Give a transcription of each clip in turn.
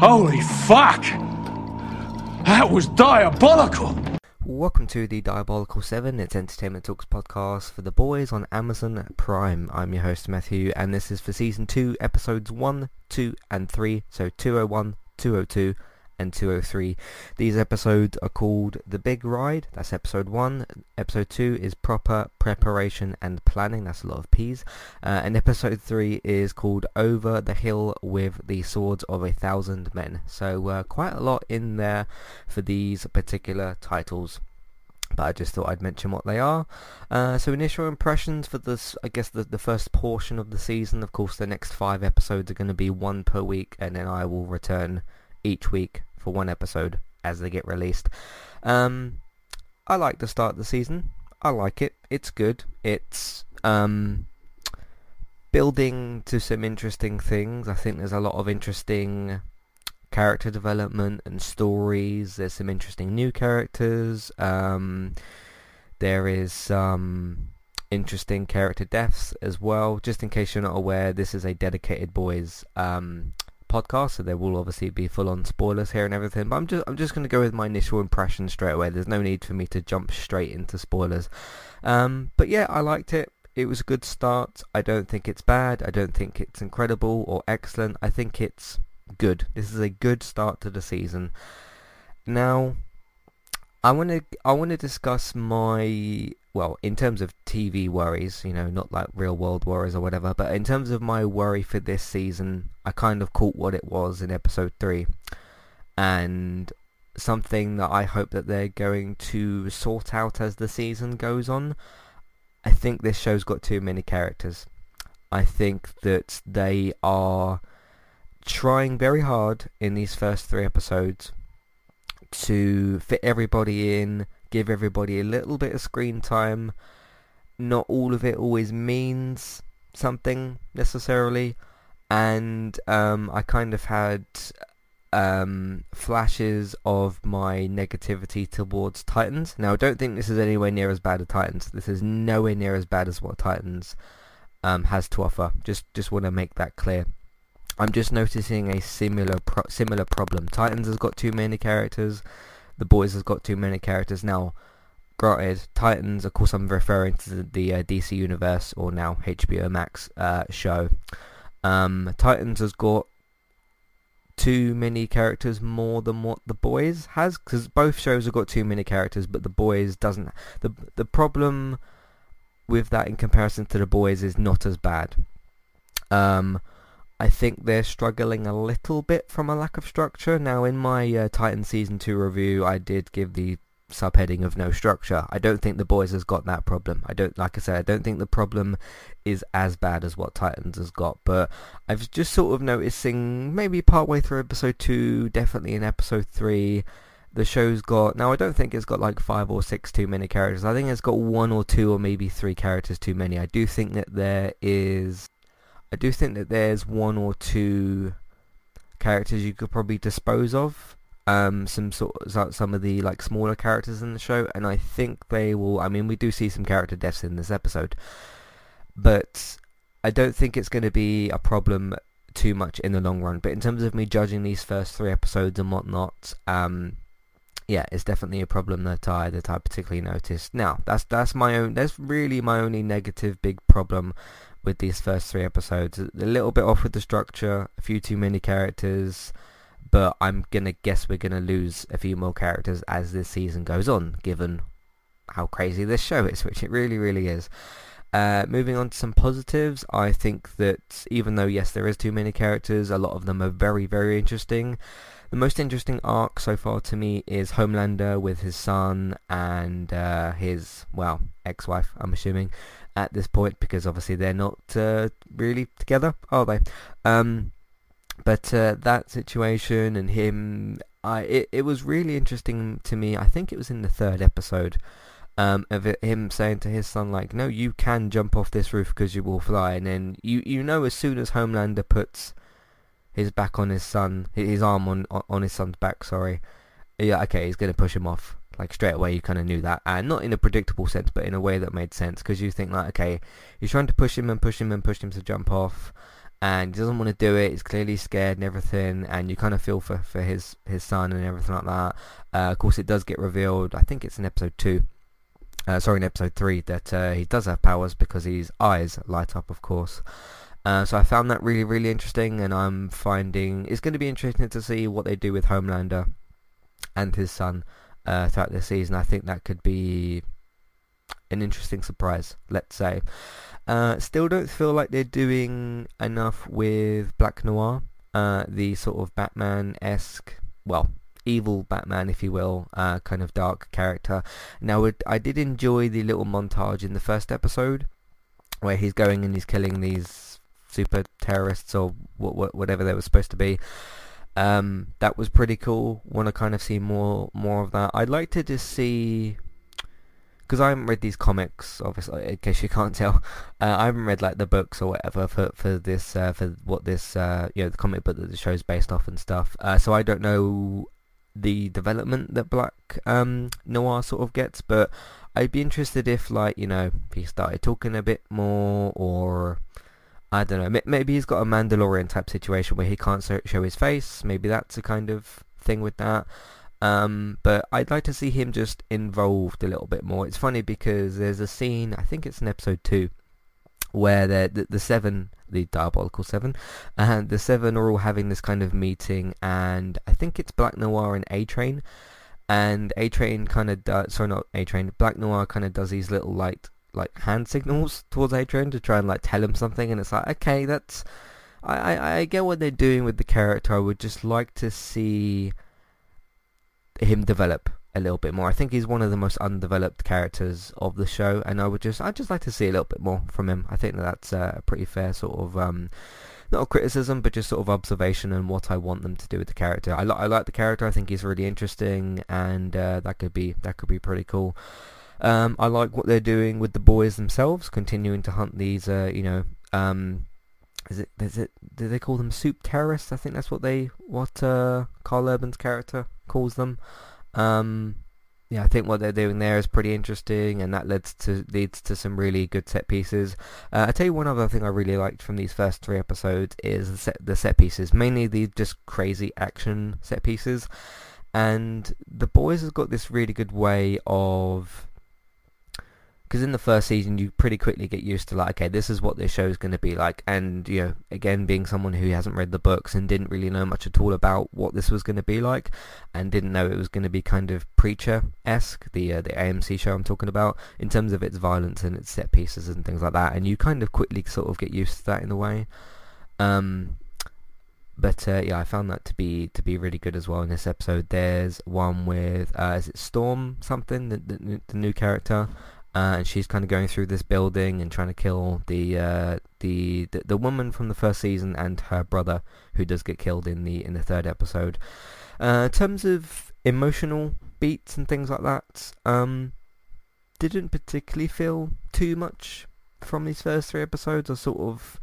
Holy fuck! That was diabolical! Welcome to the Diabolical 7, it's Entertainment Talks podcast for the boys on Amazon Prime. I'm your host Matthew and this is for season 2 episodes 1, 2 and 3, so 201, 202 and 203. These episodes are called The Big Ride, that's episode 1. Episode 2 is Proper Preparation and Planning, that's a lot of P's. Uh, and episode 3 is called Over the Hill with the Swords of a Thousand Men. So uh, quite a lot in there for these particular titles but I just thought I'd mention what they are. Uh, so initial impressions for this, I guess the, the first portion of the season. Of course, the next five episodes are going to be one per week, and then I will return each week for one episode as they get released. Um, I like the start of the season. I like it. It's good. It's um, building to some interesting things. I think there's a lot of interesting character development and stories. There's some interesting new characters. Um, there is some interesting character deaths as well. Just in case you're not aware, this is a dedicated boys um, podcast, so there will obviously be full-on spoilers here and everything. But I'm just I'm just going to go with my initial impression straight away. There's no need for me to jump straight into spoilers. Um, but yeah, I liked it. It was a good start. I don't think it's bad. I don't think it's incredible or excellent. I think it's good. This is a good start to the season. Now, I want to I want to discuss my well in terms of TV worries, you know, not like real world worries or whatever, but in terms of my worry for this season, I kind of caught what it was in episode three, and something that I hope that they're going to sort out as the season goes on. I think this show's got too many characters. I think that they are trying very hard in these first three episodes to fit everybody in, give everybody a little bit of screen time. Not all of it always means something necessarily, and um, I kind of had um, flashes of my negativity towards Titans. Now, I don't think this is anywhere near as bad as Titans. This is nowhere near as bad as what Titans um, has to offer. Just, just want to make that clear. I'm just noticing a similar pro- similar problem. Titans has got too many characters. The Boys has got too many characters. Now, granted, Titans, of course I'm referring to the, uh, DC Universe, or now HBO Max uh, show. Um, Titans has got too many characters more than what the boys has because both shows have got too many characters but the boys doesn't the the problem with that in comparison to the boys is not as bad um I think they're struggling a little bit from a lack of structure. Now, in my uh, Titan Season 2 review, I did give the subheading of no structure. I don't think the boys has got that problem. I don't, like I said, I don't think the problem is as bad as what Titans has got. But I've just sort of noticing maybe partway through episode 2, definitely in episode 3, the show's got, now I don't think it's got like five or six too many characters. I think it's got one or two or maybe three characters too many. I do think that there is I do think that there's one or two characters you could probably dispose of. Um, some sort of, some of the like smaller characters in the show, and I think they will. I mean, we do see some character deaths in this episode, but I don't think it's going to be a problem too much in the long run. But in terms of me judging these first three episodes and whatnot, um, yeah, it's definitely a problem that I that I particularly noticed. Now, that's that's my own. That's really my only negative big problem with these first three episodes. A little bit off with the structure, a few too many characters, but I'm gonna guess we're gonna lose a few more characters as this season goes on, given how crazy this show is, which it really, really is. Uh, moving on to some positives, I think that even though yes there is too many characters, a lot of them are very, very interesting. The most interesting arc so far to me is Homelander with his son and uh, his, well, ex-wife, I'm assuming at this point because obviously they're not uh, really together, are they? Um, but uh, that situation and him, I it, it was really interesting to me. I think it was in the third episode um, of it, him saying to his son like, "No, you can jump off this roof because you will fly." And then you you know as soon as Homelander puts his back on his son, his arm on on his son's back, sorry, yeah, okay, he's gonna push him off. Like straight away, you kind of knew that, and not in a predictable sense, but in a way that made sense because you think like, okay, he's trying to push him and push him and push him to jump off, and he doesn't want to do it. He's clearly scared and everything, and you kind of feel for, for his, his son and everything like that. Uh, of course, it does get revealed, I think it's in episode 2, uh, sorry, in episode 3, that uh, he does have powers because his eyes light up, of course. Uh, so I found that really, really interesting, and I'm finding it's going to be interesting to see what they do with Homelander and his son uh, throughout this season. I think that could be an interesting surprise, let's say. Uh, still don't feel like they're doing enough with Black Noir, uh, the sort of Batman-esque, well, evil Batman, if you will, uh, kind of dark character. Now, it, I did enjoy the little montage in the first episode where he's going and he's killing these super terrorists or whatever they were supposed to be. Um, that was pretty cool. Want to kind of see more more of that. I'd like to just see because I haven't read these comics, obviously, in case you can't tell. Uh, I haven't read like the books or whatever for for this uh, for what this uh, you know the comic book that the show's based off and stuff. Uh, so I don't know the development that Black um, Noir sort of gets, but I'd be interested if like you know he started talking a bit more or. I don't know. Maybe he's got a Mandalorian type situation where he can't show his face. Maybe that's a kind of thing with that. Um, but I'd like to see him just involved a little bit more. It's funny because there's a scene, I think it's in episode 2, where the, the seven, the diabolical seven, and the seven are all having this kind of meeting, and I think it's Black Noir and A Train, and A Train kind of does, sorry not A Train, Black Noir kind of does these little like like hand signals towards Adrian to try and like tell him something, and it's like okay, that's I, I I get what they're doing with the character. I would just like to see him develop a little bit more. I think he's one of the most undeveloped characters of the show, and I would just I'd just like to see a little bit more from him. I think that that's a pretty fair sort of um, not a criticism, but just sort of observation and what I want them to do with the character. I, li- I like the character. I think he's really interesting, and uh, that could be that could be pretty cool. Um, I like what they're doing with the boys themselves, continuing to hunt these, uh, you know, um, is it, is it, do they call them supe terrorists? I think that's what they, what, uh, Karl Urban's character calls them. Um, yeah, I think what they're doing there is pretty interesting, and that leads to leads to some really good set pieces. Uh, I tell you one other thing I really liked from these first three episodes is the set the set pieces, mainly the just crazy action set pieces, and the boys have got this really good way of because in the first season you pretty quickly get used to like okay this is what this show is going to be like. And you know again being someone who hasn't read the books and didn't really know much at all about what this was going to be like and didn't know it was going to be kind of preacher-esque the uh, the AMC show I'm talking about in terms of its violence and its set pieces and things like that and you kind of quickly sort of get used to that in a way. Um, but uh, yeah, I found that to be to be really good as well in this episode. There's one with uh, is it Storm something the, the, the new character, uh, and she's kind of going through this building and trying to kill the, uh, the, the the woman from the first season and her brother, who does get killed in the in the third episode. Uh, in terms of emotional beats and things like that, um, didn't particularly feel too much from these first three episodes. I sort of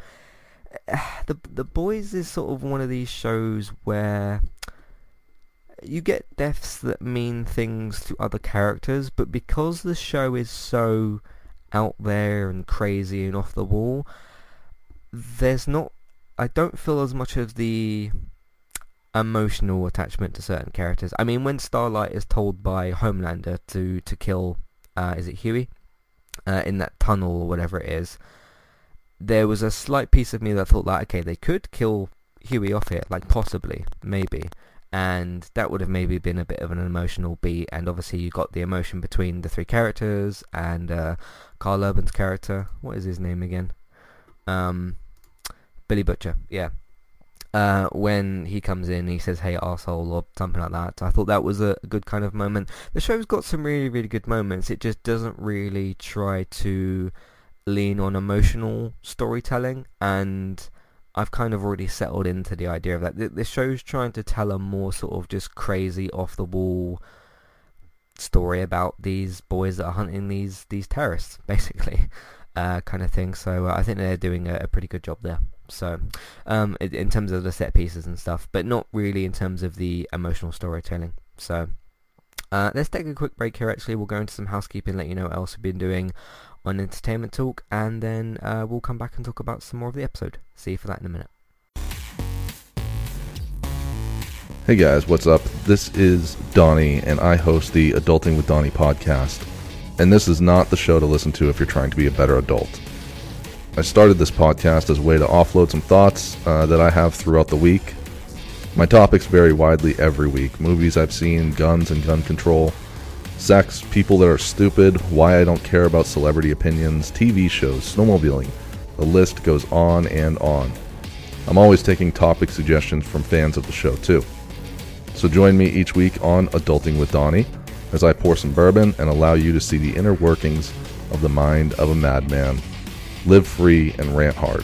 the the boys is sort of one of these shows where you get deaths that mean things to other characters, but because the show is so out there and crazy and off the wall, there's not. I don't feel as much of the emotional attachment to certain characters. I mean, when Starlight is told by Homelander to to kill, uh, is it Hughie, uh, in that tunnel or whatever it is, there was a slight piece of me that thought like, okay, they could kill Hughie off here, like possibly, maybe and that would have maybe been a bit of an emotional beat. And obviously you got the emotion between the three characters and uh, Karl Urban's character. What is his name again? Um, Billy Butcher yeah. Uh, when he comes in he says hey asshole or something like that. I thought that was a good kind of moment. The show's got some really really good moments. It just doesn't really try to lean on emotional storytelling. And I've kind of already settled into the idea of that. This show's trying to tell a more sort of just crazy, off-the-wall story about these boys that are hunting these these terrorists, basically, uh, kind of thing. So uh, I think they're doing a, a, pretty good job there. So um, in, in terms of the set pieces and stuff, but not really in terms of the emotional storytelling. So Uh, let's take a quick break here actually. We'll go into some housekeeping, let you know what else we've been doing on Entertainment Talk, and then uh, we'll come back and talk about some more of the episode. See you for that in a minute. Hey guys, what's up? This is Donnie, and I host the Adulting with Donnie podcast. And this is not the show to listen to if you're trying to be a better adult. I started this podcast as a way to offload some thoughts uh, that I have throughout the week. My topics vary widely every week movies I've seen, guns and gun control, sex, people that are stupid, why I don't care about celebrity opinions, TV shows, snowmobiling. The list goes on and on. I'm always taking topic suggestions from fans of the show, too. So join me each week on Adulting with Donnie as I pour some bourbon and allow you to see the inner workings of the mind of a madman. Live free and rant hard.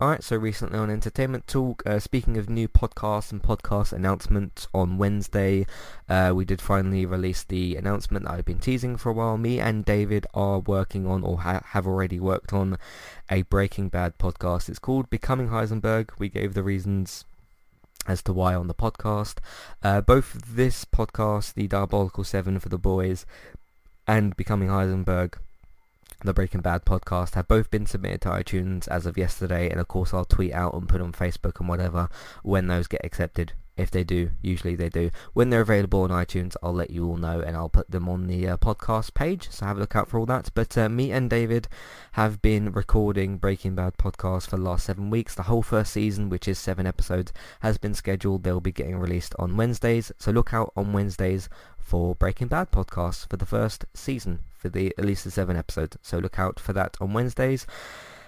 Alright, so recently on Entertainment Talk, uh, speaking of new podcasts and podcast announcements, on Wednesday uh, we did finally release the announcement that I've been teasing for a while. Me and David are working on, or ha- have already worked on, a Breaking Bad podcast. It's called Becoming Heisenberg. We gave the reasons as to why on the podcast. Uh, both this podcast, The Diabolical 7 for the Boys, and Becoming Heisenberg the Breaking Bad podcast have both been submitted to iTunes as of yesterday, and of course I'll tweet out and put on Facebook and whatever when those get accepted. If they do, usually they do. When they're available on iTunes, I'll let you all know, and I'll put them on the uh, podcast page. So have a look out for all that. But uh, me and David have been recording Breaking Bad podcast for the last seven weeks. The whole first season, which is seven episodes, has been scheduled. They'll be getting released on Wednesdays. So look out on Wednesdays for Breaking Bad podcast for the first season for the at least the seven episodes. So look out for that on Wednesdays.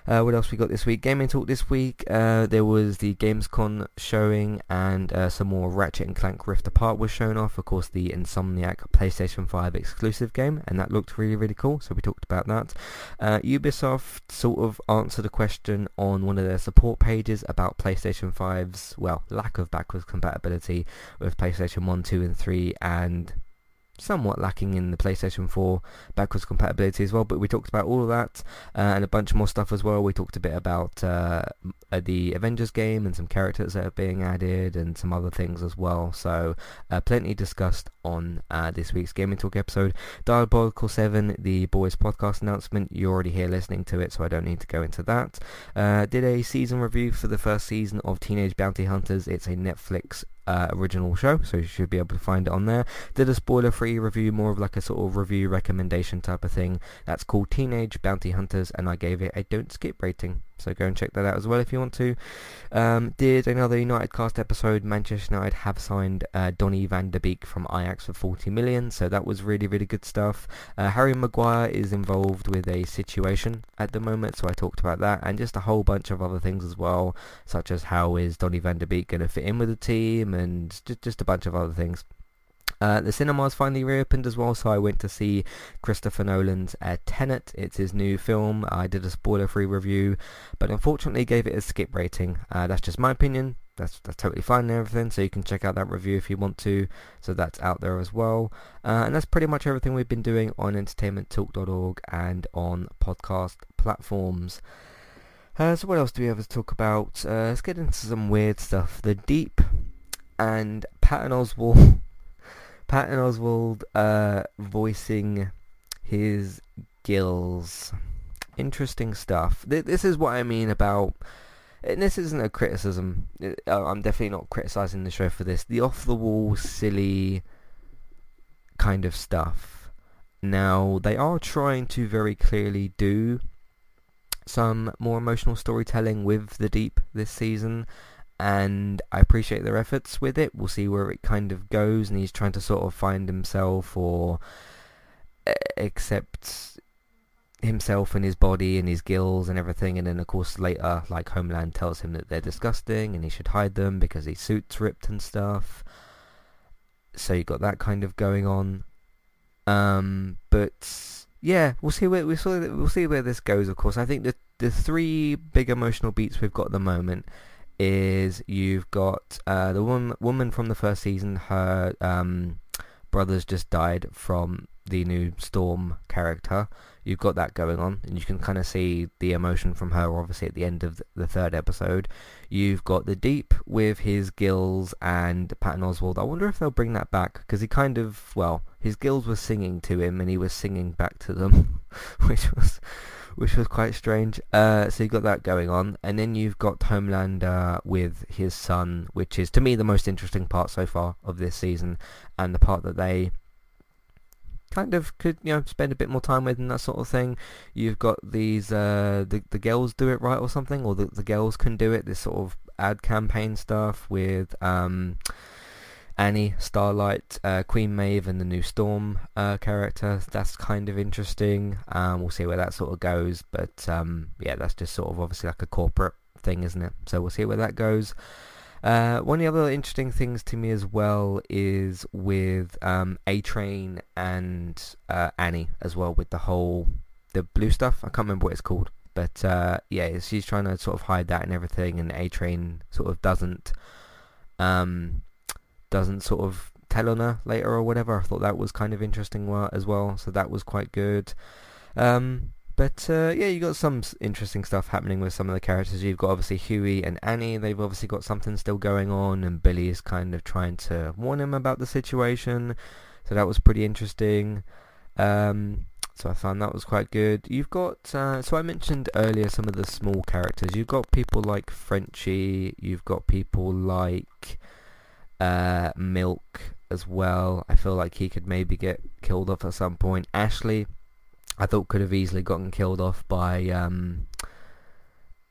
Uh, what else we got this week? Gaming Talk this week. Uh, there was the Gamescom showing and uh, some more Ratchet and Clank Rift Apart was shown off. Of course, the Insomniac PlayStation 5 exclusive game, and that looked really, really cool. So we talked about that. Uh, Ubisoft sort of answered a question on one of their support pages about PlayStation 5's well lack of backwards compatibility with PlayStation 1, 2, and 3, and somewhat lacking in the PlayStation 4 backwards compatibility as well, but we talked about all of that uh, and a bunch more stuff as well. We talked a bit about uh, uh, the Avengers game and some characters that are being added and some other things as well. So uh, plenty discussed on uh, this week's Gaming Talk episode. Diabolical 7, the boys podcast announcement. You're already here listening to it, so I don't need to go into that. Uh, did a season review for the first season of Teenage Bounty Hunters. It's a Netflix uh, original show, so you should be able to find it on there. Did a spoiler-free review, more of like a sort of review recommendation type of thing. That's called Teenage Bounty Hunters, and I gave it a don't skip rating. So go and check that out as well if you want to. Um, did another United cast episode. Manchester United have signed uh, Donny van de Beek from Ajax for 40 million, so that was really, really good stuff. Uh, Harry Maguire is involved with a situation at the moment, so I talked about that, and just a whole bunch of other things as well, such as how is Donny van de Beek going to fit in with the team, and just, just a bunch of other things. Uh, the cinemas finally reopened as well, so I went to see Christopher Nolan's uh, Tenet. It's his new film. I did a spoiler-free review, but unfortunately gave it a skip rating. Uh, that's just my opinion. That's, that's totally fine and everything, so you can check out that review if you want to. So that's out there as well. Uh, and that's pretty much everything we've been doing on entertainmenttalk.org and on podcast platforms. Uh, so what else do we have to talk about? Uh, let's get into some weird stuff. The Deep and Patton Oswalt Patton Oswalt uh, voicing his gills. Interesting stuff. This is what I mean about. And this isn't a criticism. I'm definitely not criticizing the show for this. The off-the-wall, silly kind of stuff. Now, they are trying to very clearly do some more emotional storytelling with the deep this season and I appreciate their efforts with it. We'll see where it kind of goes, and he's trying to sort of find himself or accept himself and his body and his gills and everything and then of course later like Homeland tells him that they're disgusting and he should hide them because his suit's ripped and stuff. So you got that kind of going on. Um but yeah we'll see where we'll see, we'll see where this goes of course. I think the the three big emotional beats we've got at the moment is you've got uh, the one woman from the first season. Her um, brothers just died from the new Storm character. You've got that going on, and you can kind of see the emotion from her, obviously, at the end of the third episode. You've got the Deep with his gills and Patton Oswalt. I wonder if they'll bring that back, because he kind of, well, his gills were singing to him, and he was singing back to them, which was which was quite strange. Uh, so you've got that going on, and then you've got Homelander with his son, which is to me the most interesting part so far of this season, and the part that they kind of could you know spend a bit more time with and that sort of thing. You've got these uh, the the girls do it right or something, or the the girls can do it. This sort of ad campaign stuff with um, Annie, Starlight, uh, Queen Maeve, and the new Storm uh, character. That's kind of interesting. Um, we'll see where that sort of goes. But um, yeah, that's just sort of obviously like a corporate thing, isn't it? So we'll see where that goes. Uh, one of the other interesting things to me as well is with um, A Train and uh, Annie as well with the whole the blue stuff. I can't remember what it's called, but uh, yeah, she's trying to sort of hide that and everything, and A Train sort of doesn't um, doesn't sort of tell on her later or whatever. I thought that was kind of interesting as well, so that was quite good. Um, but uh, yeah, you got some interesting stuff happening with some of the characters. You've got obviously Hughie and Annie. They've obviously got something still going on, and Billy is kind of trying to warn him about the situation. So that was pretty interesting. Um, so I found that was quite good. You've got, uh, so I mentioned earlier some of the small characters. You've got people like Frenchie. You've got people like uh, Milk as well. I feel like he could maybe get killed off at some point. Ashley, I thought could have easily gotten killed off by um,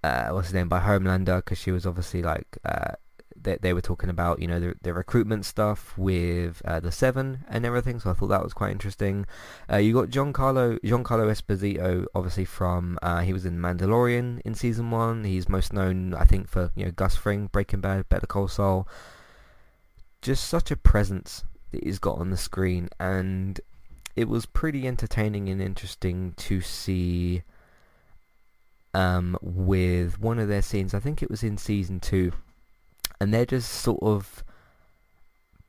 uh, what's his name by Homelander because she was obviously like uh, they, they were talking about you know the, the recruitment stuff with uh, the Seven and everything. So I thought that was quite interesting. Uh, you got Giancarlo Giancarlo Esposito obviously from uh, he was in Mandalorian in season one. He's most known I think for you know Gus Fring, Breaking Bad, Better Call Saul just such a presence that he's got on the screen and it was pretty entertaining and interesting to see um, with one of their scenes. I think it was in season two, and they're just sort of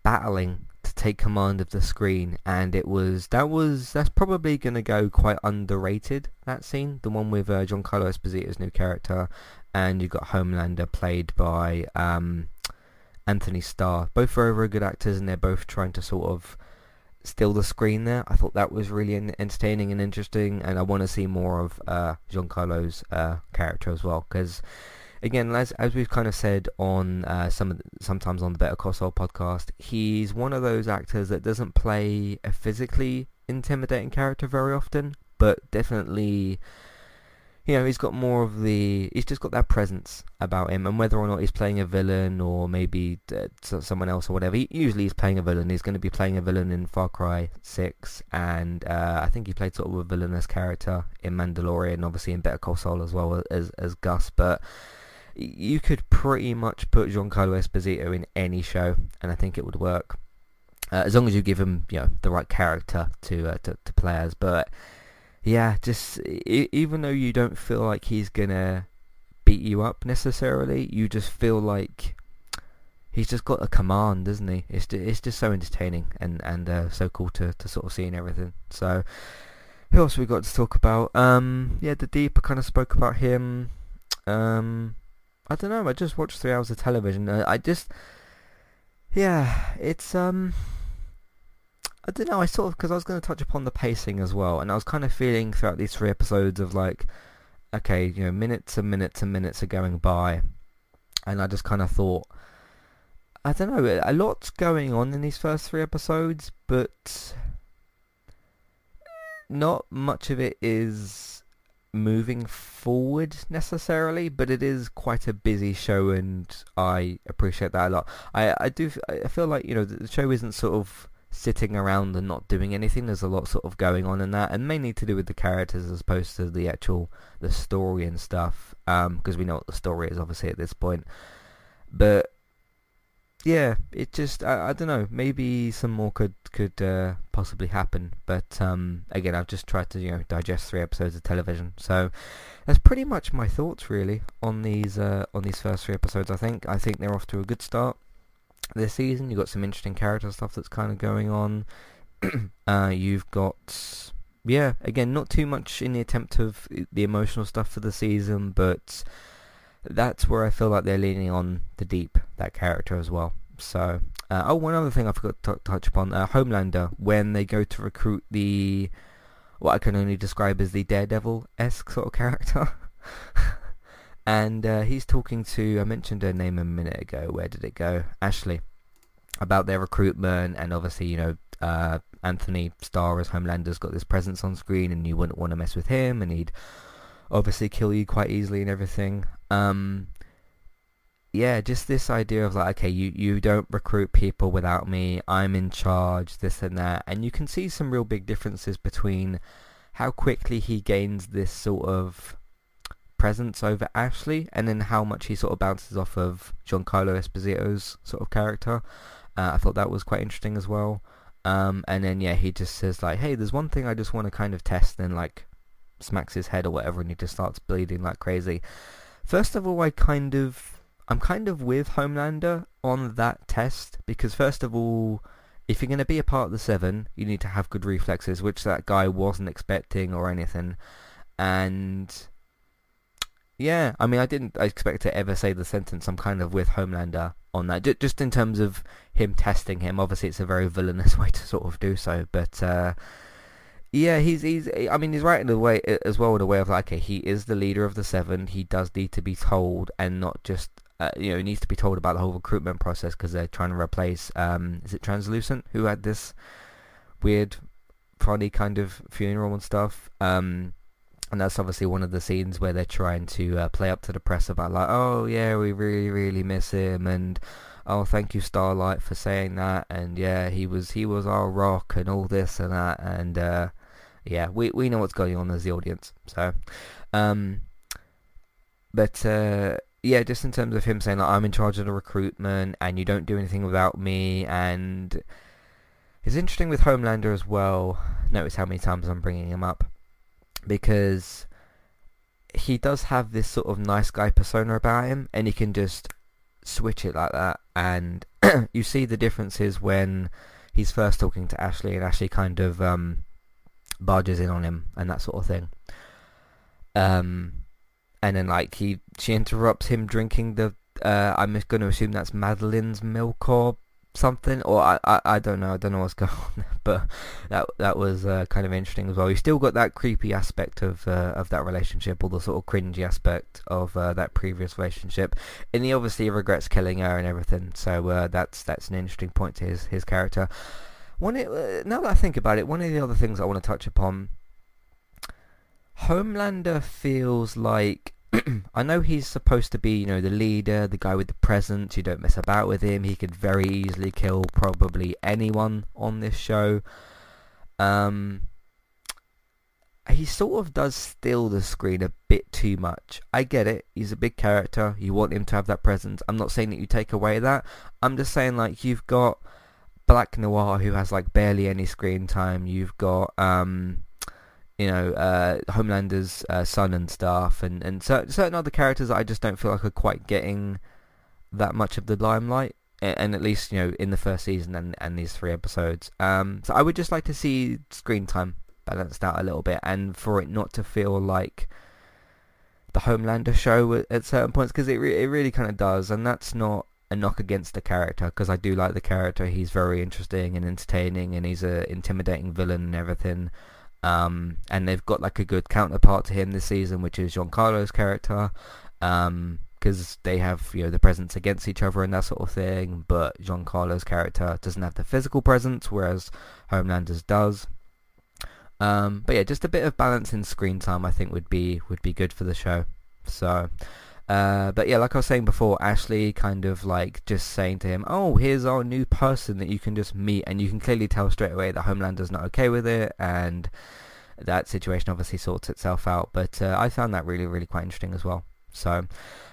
battling to take command of the screen, and it was that was that's probably going to go quite underrated. That scene, the one with uh, Giancarlo Esposito's new character, and you've got Homelander played by um, Anthony Starr. Both very, very good actors, and they're both trying to sort of steal the screen there. I thought that was really entertaining and interesting, and I want to see more of uh, Giancarlo's uh, character as well. Because, again, as as we've kind of said on uh, some sometimes on the Better Call Saul podcast, he's one of those actors that doesn't play a physically intimidating character very often, but definitely you know, he's got more of the, he's just got that presence about him, and whether or not he's playing a villain or maybe uh, someone else or whatever, he, usually he's playing a villain. He's going to be playing a villain in Far Cry 6, and uh, I think he played sort of a villainous character in Mandalorian, obviously in Better Call Saul as well as, as Gus, but you could pretty much put Giancarlo Esposito in any show, and I think it would work. Uh, as long as you give him, you know, the right character to uh, to, to play as, but yeah, just even though you don't feel like he's gonna beat you up necessarily, you just feel like he's just got a command, doesn't he? It's just, it's just so entertaining and and uh, so cool to to sort of see and everything. So who else we got to talk about? Um, yeah, the deep. I kind of spoke about him. Um, I don't know. I just watched three hours of television. I, I just yeah, it's um. I don't know, I sort of, because I was going to touch upon the pacing as well, and I was kind of feeling throughout these three episodes of like, okay, you know, minutes and minutes and minutes are going by, and I just kind of thought, I don't know, a lot's going on in these first three episodes, but not much of it is moving forward necessarily, but it is quite a busy show, and I appreciate that a lot. I I do I feel like you know the show isn't sort of sitting around and not doing anything. There's a lot sort of going on in that, and mainly to do with the characters as opposed to the actual the story and stuff. Because um, we know what the story is obviously at this point. But yeah, it just I, I don't know. Maybe some more could could uh, possibly happen. But um, again, I've just tried to you know digest three episodes of television, so that's pretty much my thoughts really on these uh, on these first three episodes. I think I think they're off to a good start this season. You've got some interesting character stuff that's kind of going on. uh, you've got, yeah, again, not too much in the attempt of the emotional stuff for the season, but that's where I feel like they're leaning on the deep, that character as well. So, uh, oh, one other thing I forgot to touch upon, uh, Homelander, when they go to recruit the, what I can only describe as the Daredevil-esque sort of character. and uh, he's talking to I mentioned her name a minute ago. Where did it go? Ashley about their recruitment and obviously you know uh, Anthony Starr as Homelander's got this presence on screen and you wouldn't want to mess with him and he'd obviously kill you quite easily and everything. Um, yeah, just this idea of like, okay, you, you don't recruit people without me, I'm in charge, this and that, and you can see some real big differences between how quickly he gains this sort of presence over Ashley, and then how much he sort of bounces off of Giancarlo Esposito's sort of character. Uh, I thought that was quite interesting as well. Um, and then yeah, he just says like, "Hey, there's one thing I just want to kind of test," and like smacks his head or whatever, and he just starts bleeding like crazy. First of all, I kind of, I'm kind of with Homelander on that test because first of all, if you're going to be a part of the Seven, you need to have good reflexes, which that guy wasn't expecting or anything. And yeah, I mean, I didn't expect to ever say the sentence. I'm kind of with Homelander on that, just in terms of him testing him. Obviously, it's a very villainous way to sort of do so, but uh, yeah, he's he's. I mean, he's right in the way as well in a way of like, okay, he is the leader of the Seven. He does need to be told, and not just uh, you know, he needs to be told about the whole recruitment process because they're trying to replace. Um, is it Translucent who had this weird, funny kind of funeral and stuff? Um, and that's obviously one of the scenes where they're trying to uh, play up to the press about like, oh yeah, we really really miss him, and oh thank you Starlight for saying that, and yeah, he was he was our rock and all this and that, and uh, yeah, we we know what's going on as the audience, so, um, but uh, yeah, just in terms of him saying like I'm in charge of the recruitment and you don't do anything without me, and it's interesting with Homelander as well. Notice how many times I'm bringing him up because he does have this sort of nice guy persona about him and he can just switch it like that and you see the differences when he's first talking to Ashley and Ashley kind of um, barges in on him and that sort of thing. Um, and then like he she interrupts him drinking the uh, I'm going to assume that's Madelyn's milk or something, or I, I, I don't know, I don't know what's going on, but that that was uh, kind of interesting as well. You still got that creepy aspect of uh, of that relationship, or the sort of cringy aspect of uh, that previous relationship, and he obviously regrets killing her and everything. So uh, that's that's an interesting point to his his character. One uh, now that I think about it, one of the other things I want to touch upon. Homelander feels like I know he's supposed to be, you know, the leader, the guy with the presence. You don't mess about with him. He could very easily kill probably anyone on this show. Um, he sort of does steal the screen a bit too much. I get it. He's a big character. You want him to have that presence. I'm not saying that you take away that. I'm just saying like you've got Black Noir who has like barely any screen time. You've got um you know, uh, Homelander's uh, son and stuff, and and certain other characters I just don't feel like are quite getting that much of the limelight, and at least you know in the first season and and these three episodes. Um, so I would just like to see screen time balanced out a little bit, and for it not to feel like the Homelander show at certain points, because it re- it really kind of does, and that's not a knock against the character because I do like the character. He's very interesting and entertaining, and he's a intimidating villain and everything. Um, and they've got like a good counterpart to him this season, which is Giancarlo's character. Um, because they have you know the presence against each other and that sort of thing. But Giancarlo's character doesn't have the physical presence, whereas Homelander's does. Um, but yeah, just a bit of balance in screen time, I think would be would be good for the show. So, uh, but yeah, like I was saying before, Ashley kind of like just saying to him, "Oh, here's our new person that you can just meet," and you can clearly tell straight away that Homelander's not okay with it, and that situation obviously sorts itself out. But uh, I found that really, really quite interesting as well. So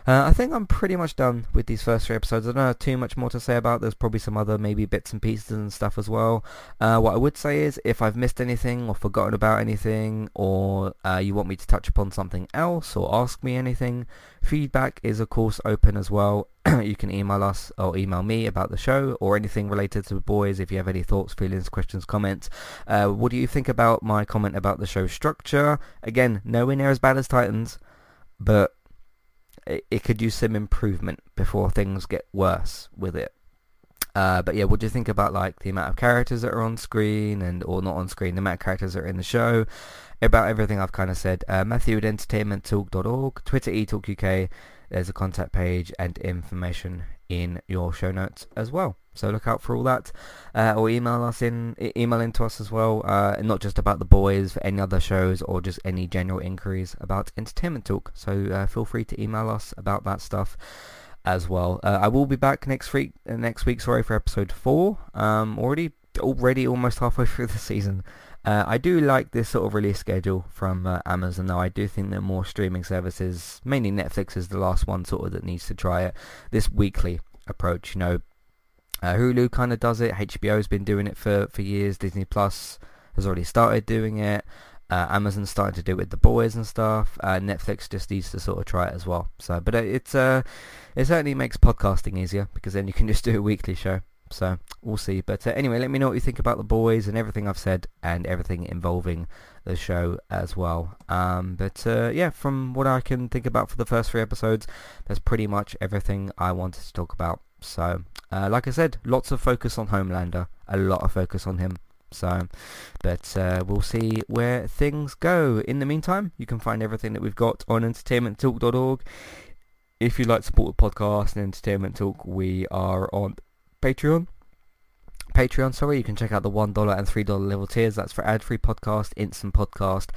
uh, I think I'm pretty much done with these first three episodes. I don't have too much more to say about. There's probably some other maybe bits and pieces and stuff as well. Uh, what I would say is if I've missed anything or forgotten about anything or uh, you want me to touch upon something else or ask me anything, feedback is of course open as well. you can email us or email me about the show or anything related to the boys if you have any thoughts, feelings, questions, comments. Uh, what do you think about my comment about the show structure? Again, nowhere near as bad as Titans, but it, it could use some improvement before things get worse with it. Uh, but yeah, what do you think about like the amount of characters that are on screen and or not on screen, the amount of characters that are in the show, about everything I've kind of said. Uh, Matthew at entertainmenttalk.org, Twitter eTalkUK, there's a contact page and information in your show notes as well. So look out for all that, uh, or email us in, email into us as well. Uh, not just about the boys, for any other shows, or just any general inquiries about entertainment talk. So uh, feel free to email us about that stuff as well. Uh, I will be back next week. Uh, next week, sorry for episode four. Um, already, already almost halfway through the season. Uh, I do like this sort of release schedule from uh, Amazon though. I do think that more streaming services, mainly Netflix is the last one sort of that needs to try it. This weekly approach, you know, uh, Hulu kind of does it. HBO's been doing it for, for years. Disney Plus has already started doing it. Uh, Amazon's starting to do it with the boys and stuff. Uh, Netflix just needs to sort of try it as well. So, but it's uh, it certainly makes podcasting easier because then you can just do a weekly show. So we'll see. But uh, anyway, let me know what you think about the boys and everything I've said and everything involving the show as well. Um, but uh, yeah, from what I can think about for the first three episodes, that's pretty much everything I wanted to talk about. So, uh, like I said, lots of focus on Homelander, a lot of focus on him. So, but uh, we'll see where things go. In the meantime, you can find everything that we've got on entertainmenttalk.org. If you'd like to support the podcast and Entertainment Talk, we are on Patreon. Patreon, sorry, you can check out the $1 and $3 level tiers. That's for ad-free podcast, instant podcast,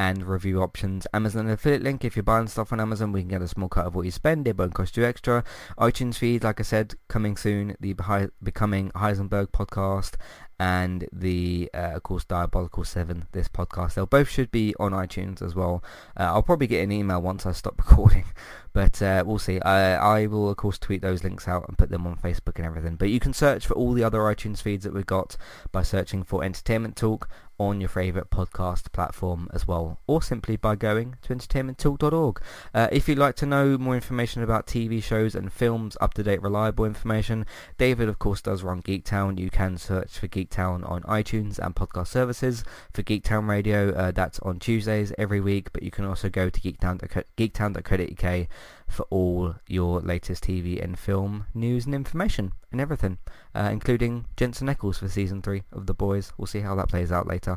and review options. Amazon affiliate link, if you're buying stuff on Amazon, we can get a small cut of what you spend. It won't cost you extra. iTunes feed, like I said, coming soon. The Becoming Heisenberg podcast and the, uh, of course, Diabolical 7, this podcast. They'll both should be on iTunes as well. Uh, I'll probably get an email once I stop recording, but uh, we'll see. I, I will, of course, tweet those links out and put them on Facebook and everything. But you can search for all the other iTunes feeds that we've got by searching for Entertainment Talk on your favourite podcast platform as well, or simply by going to entertainmenttalk.org. Uh, if you'd like to know more information about TV shows and films, up-to-date, reliable information, David, of course, does run Geektown. You can search for Geektown on iTunes and podcast services. For Geektown Radio, uh, that's on Tuesdays every week, but you can also go to geektown, geektown.co.uk for all your latest TV and film news and information and everything, uh, including Jensen Ackles for season three of The Boys. We'll see how that plays out later.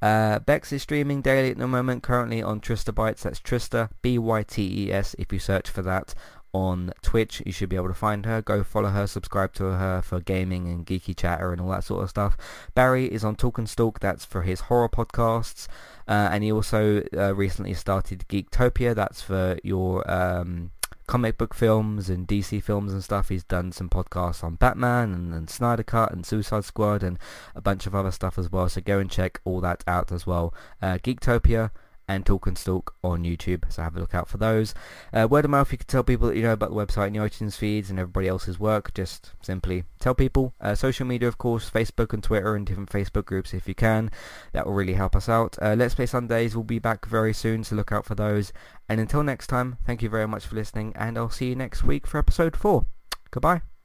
Uh, Bex is streaming daily at the moment, currently on Trista Bytes. That's Trista B Y T E S. If you search for that on Twitch. You should be able to find her. Go follow her, subscribe to her for gaming and geeky chatter and all that sort of stuff. Barry is on Talk and Stalk. That's for his horror podcasts. Uh, and he also uh, recently started Geektopia. That's for your um, comic book films and DC films and stuff. He's done some podcasts on Batman and, and Snyder Cut and Suicide Squad and a bunch of other stuff as well. So go and check all that out as well. Uh, Geektopia and Talk and Stalk on YouTube. So have a look out for those. Uh, word of mouth, you can tell people that you know about the website and your iTunes feeds and everybody else's work. Just simply tell people. Uh, social media, of course, Facebook and Twitter and different Facebook groups if you can. That will really help us out. Uh, Let's Play Sundays will be back very soon, so look out for those. And until next time, thank you very much for listening, and I'll see you next week for episode 4. Goodbye.